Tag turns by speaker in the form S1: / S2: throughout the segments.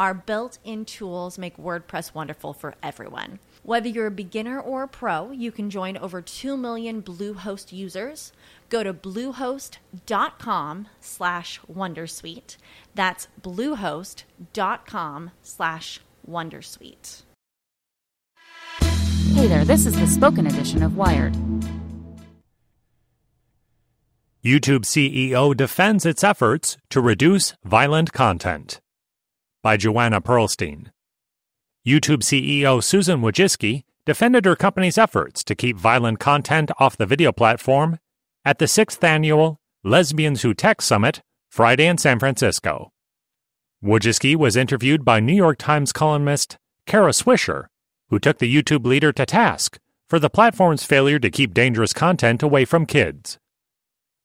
S1: Our built in tools make WordPress wonderful for everyone. Whether you're a beginner or a pro, you can join over 2 million Bluehost users. Go to bluehost.com slash wondersuite. That's bluehost.com slash wondersuite.
S2: Hey there, this is the spoken edition of Wired.
S3: YouTube CEO defends its efforts to reduce violent content. By Joanna Pearlstein. YouTube CEO Susan Wojcicki defended her company's efforts to keep violent content off the video platform at the sixth annual Lesbians Who Tech Summit Friday in San Francisco. Wojcicki was interviewed by New York Times columnist Kara Swisher, who took the YouTube leader to task for the platform's failure to keep dangerous content away from kids.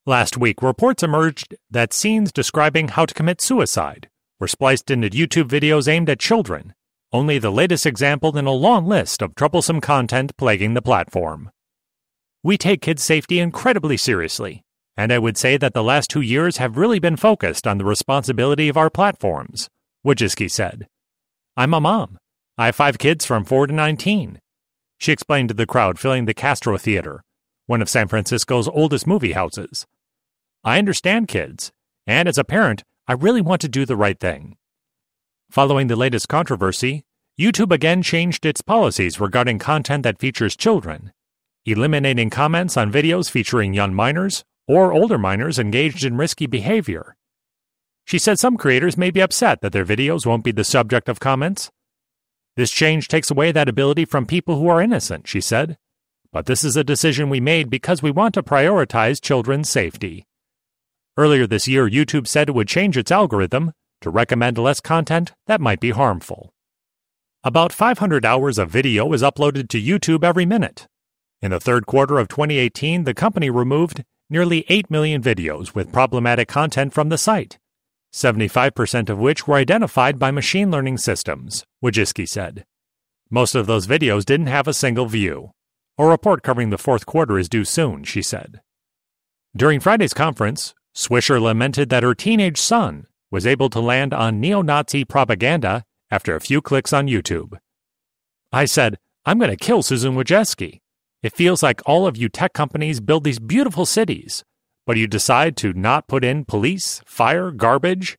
S3: Last week, reports emerged that scenes describing how to commit suicide were spliced into YouTube videos aimed at children, only the latest example in a long list of troublesome content plaguing the platform. We take kids' safety incredibly seriously, and I would say that the last two years have really been focused on the responsibility of our platforms, Wojcicki said. I'm a mom. I have five kids from 4 to 19. She explained to the crowd filling the Castro Theater, one of San Francisco's oldest movie houses. I understand kids, and as a parent, I really want to do the right thing. Following the latest controversy, YouTube again changed its policies regarding content that features children, eliminating comments on videos featuring young minors or older minors engaged in risky behavior. She said some creators may be upset that their videos won't be the subject of comments. This change takes away that ability from people who are innocent, she said. But this is a decision we made because we want to prioritize children's safety. Earlier this year, YouTube said it would change its algorithm to recommend less content that might be harmful. About 500 hours of video is uploaded to YouTube every minute. In the third quarter of 2018, the company removed nearly 8 million videos with problematic content from the site, 75% of which were identified by machine learning systems, Wojcicki said. Most of those videos didn't have a single view. A report covering the fourth quarter is due soon, she said. During Friday's conference, Swisher lamented that her teenage son was able to land on neo Nazi propaganda after a few clicks on YouTube. I said, I'm going to kill Susan Wojcicki. It feels like all of you tech companies build these beautiful cities, but you decide to not put in police, fire, garbage.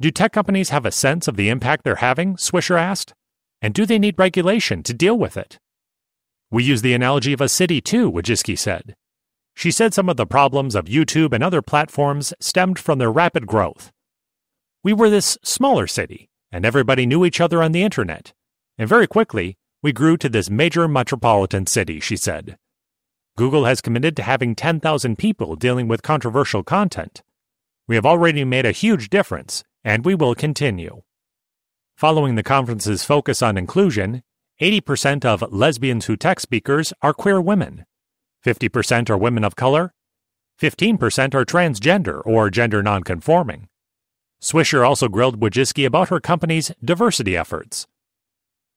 S3: Do tech companies have a sense of the impact they're having? Swisher asked. And do they need regulation to deal with it? We use the analogy of a city too, Wojcicki said. She said some of the problems of YouTube and other platforms stemmed from their rapid growth. We were this smaller city, and everybody knew each other on the internet. And very quickly, we grew to this major metropolitan city, she said. Google has committed to having 10,000 people dealing with controversial content. We have already made a huge difference, and we will continue. Following the conference's focus on inclusion, 80% of lesbians who tech speakers are queer women, 50% are women of color, 15% are transgender or gender nonconforming, Swisher also grilled Wojcicki about her company's diversity efforts.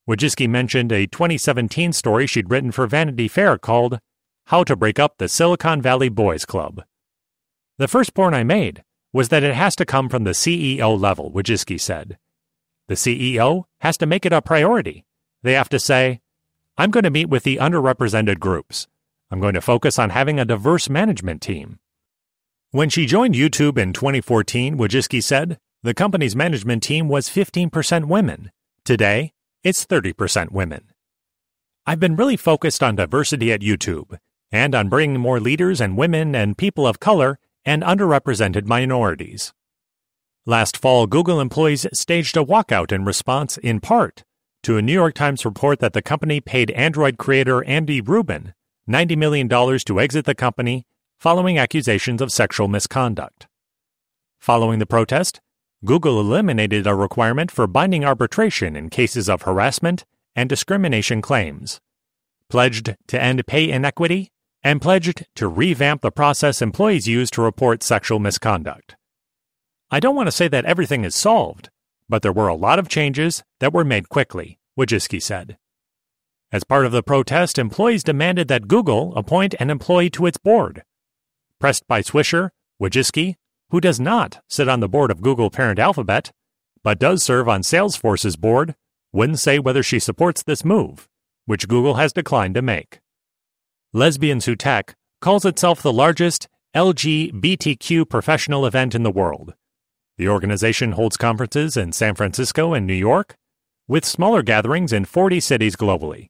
S3: Wojcicki mentioned a 2017 story she'd written for Vanity Fair called How to Break Up the Silicon Valley Boys Club. The first point I made was that it has to come from the CEO level, Wojcicki said. The CEO has to make it a priority. They have to say, I'm going to meet with the underrepresented groups. I'm going to focus on having a diverse management team. When she joined YouTube in 2014, Wojcicki said, the company's management team was 15% women. Today, it's 30% women. I've been really focused on diversity at YouTube and on bringing more leaders and women and people of color and underrepresented minorities. Last fall, Google employees staged a walkout in response, in part, to a New York Times report that the company paid Android creator Andy Rubin $90 million to exit the company following accusations of sexual misconduct. Following the protest, Google eliminated a requirement for binding arbitration in cases of harassment and discrimination claims, pledged to end pay inequity, and pledged to revamp the process employees use to report sexual misconduct. I don't want to say that everything is solved, but there were a lot of changes that were made quickly, Wojcicki said. As part of the protest, employees demanded that Google appoint an employee to its board. Pressed by Swisher, Wojcicki, who does not sit on the board of Google parent Alphabet, but does serve on Salesforce's board, wouldn't say whether she supports this move, which Google has declined to make. Lesbians Who Tech calls itself the largest LGBTQ professional event in the world the organization holds conferences in San Francisco and New York, with smaller gatherings in 40 cities globally.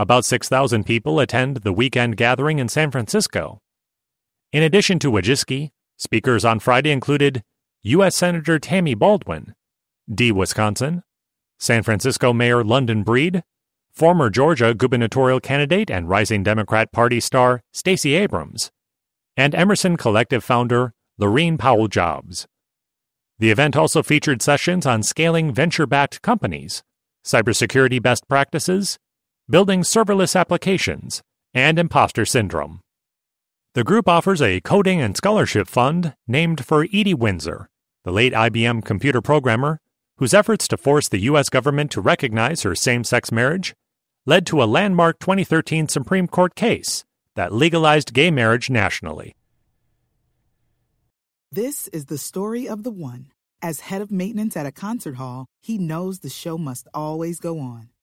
S3: About 6,000 people attend the weekend gathering in San Francisco. In addition to Wojcicki, speakers on Friday included U.S. Senator Tammy Baldwin, D. Wisconsin, San Francisco Mayor London Breed, former Georgia gubernatorial candidate and rising Democrat Party star Stacey Abrams, and Emerson Collective founder Laurene Powell Jobs. The event also featured sessions on scaling venture backed companies, cybersecurity best practices, building serverless applications, and imposter syndrome. The group offers a coding and scholarship fund named for Edie Windsor, the late IBM computer programmer whose efforts to force the U.S. government to recognize her same sex marriage led to a landmark 2013 Supreme Court case that legalized gay marriage nationally.
S4: This is the story of the one. As head of maintenance at a concert hall, he knows the show must always go on.